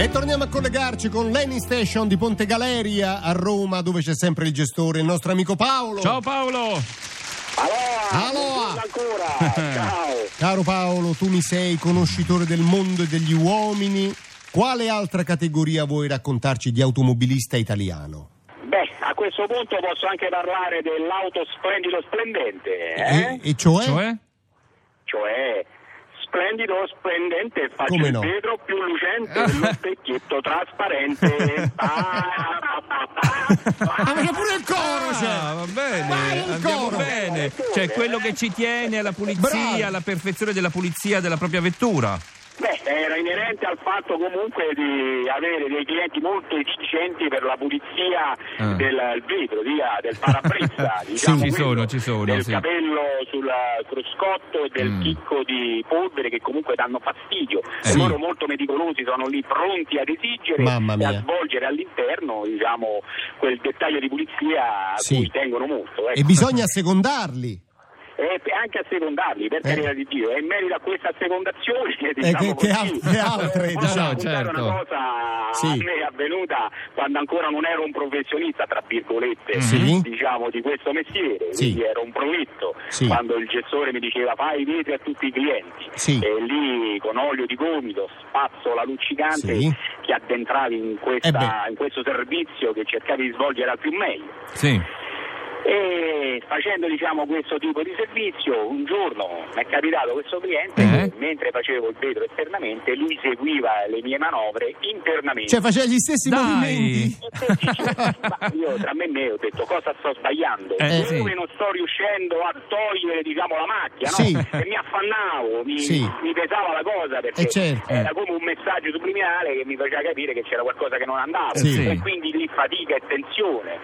E torniamo a collegarci con l'Eni Station di Ponte Galeria a Roma, dove c'è sempre il gestore, il nostro amico Paolo. Ciao Paolo! Allora, Allora. ancora, ciao. Caro Paolo, tu mi sei conoscitore del mondo e degli uomini. Quale altra categoria vuoi raccontarci di automobilista italiano? Beh, a questo punto posso anche parlare dell'auto splendido splendente, eh? E, e cioè? Cioè? Splendido splendente, faccio Come il no? vetro più lucente dello specchietto trasparente. Ah, ma c'è pure il coro, c'è! Ah, va bene, Vai, il andiamo coro. bene. Cioè quello che ci tiene alla pulizia, Bravo. alla perfezione della pulizia della propria vettura. Beh, era inerente al fatto comunque di avere dei clienti molto efficienti per la pulizia Ah. del vetro, via, del parabrezza, diciamo ci quello, sono, ci sono, del sì. capello sul cruscotto e del Mm. chicco di polvere che comunque danno fastidio. Eh. Loro molto meticolosi sono lì pronti ad esigere e a svolgere all'interno diciamo, quel dettaglio di pulizia a Sì. cui tengono molto. ecco. E bisogna assecondarli. E anche a secondarli, per Eh. carità di Dio, e in merito a questa secondazione, che- diciamo che così, al- che altre, diciamo. certo. una cosa Sì. a me è avvenuta quando ancora non ero un professionista, tra virgolette, Sì. diciamo, di questo mestiere, Sì. quindi ero un provetto, Sì. quando il gestore mi diceva fai i vetri a tutti i clienti, Sì. e lì con olio di gomito, spazzola luccicante, Sì. ti addentravi in, questa- Eh beh. in questo servizio che cercavi di svolgere al più meglio. Sì. E facendo diciamo questo tipo di servizio, un giorno mi è capitato questo cliente Eh? che mentre facevo il vetro esternamente, lui seguiva le mie manovre internamente. Cioè, faceva gli stessi Dai. movimenti. Io tra me e me ho detto cosa sto sbagliando, Eh, come sì. non sto riuscendo a togliere diciamo la macchia, no? Sì. E mi affannavo, mi, Sì. mi pesava la cosa perché Eh, certo. era come un messaggio subliminale che mi faceva capire che c'era qualcosa che non andava Sì. e quindi lì fatica e tensione.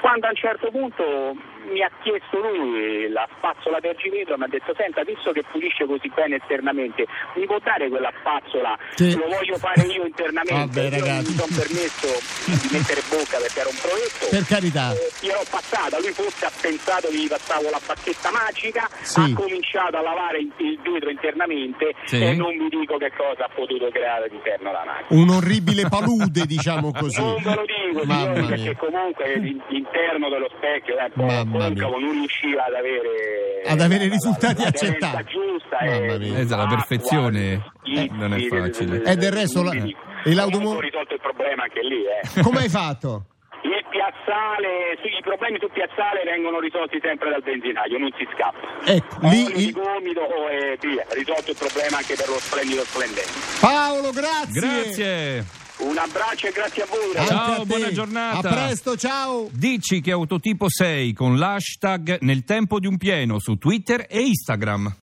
Quando a un certo punto mi ha chiesto lui la spazzola per vetro mi ha detto senta visto che pulisce così bene esternamente mi può dare quella spazzola Sì. lo voglio fare io internamente Vabbè, io ragazzi. mi sono permesso di mettere bocca perché era un progetto Per carità. eh, gliel'ho passata, lui forse ha pensato che gli passavo la bacchetta magica, Sì. ha cominciato a lavare il, il vetro internamente Sì. e non vi dico che cosa ha potuto creare all'interno la macchina. Un orribile palude, diciamo così. Non ve lo dico, mia. perché comunque l'in- l'interno dello specchio è un po' concavo, mia. non riusciva ad avere, Ad avere la- risultati la- accettabili. giusta Mamma e mia. Eh, la perfezione schizzi, non è facile. E del resto la- non vi e dico. Comunque l'automo- ho risolto il problema anche lì, eh. Come hai fatto? Il piazzale, sì, i problemi sul piazzale vengono risolti sempre dal benzinaio, non si scappa. Ecco, Olio lì di il- gomito e via, risolto il problema anche per lo splendido splendente. Paolo, grazie. Grazie. Un abbraccio e grazie a voi. Ragazzi. Ciao, buona giornata. A presto, ciao. Dici che autotipo sei con l'hashtag nel tempo di un pieno su Twitter e Instagram.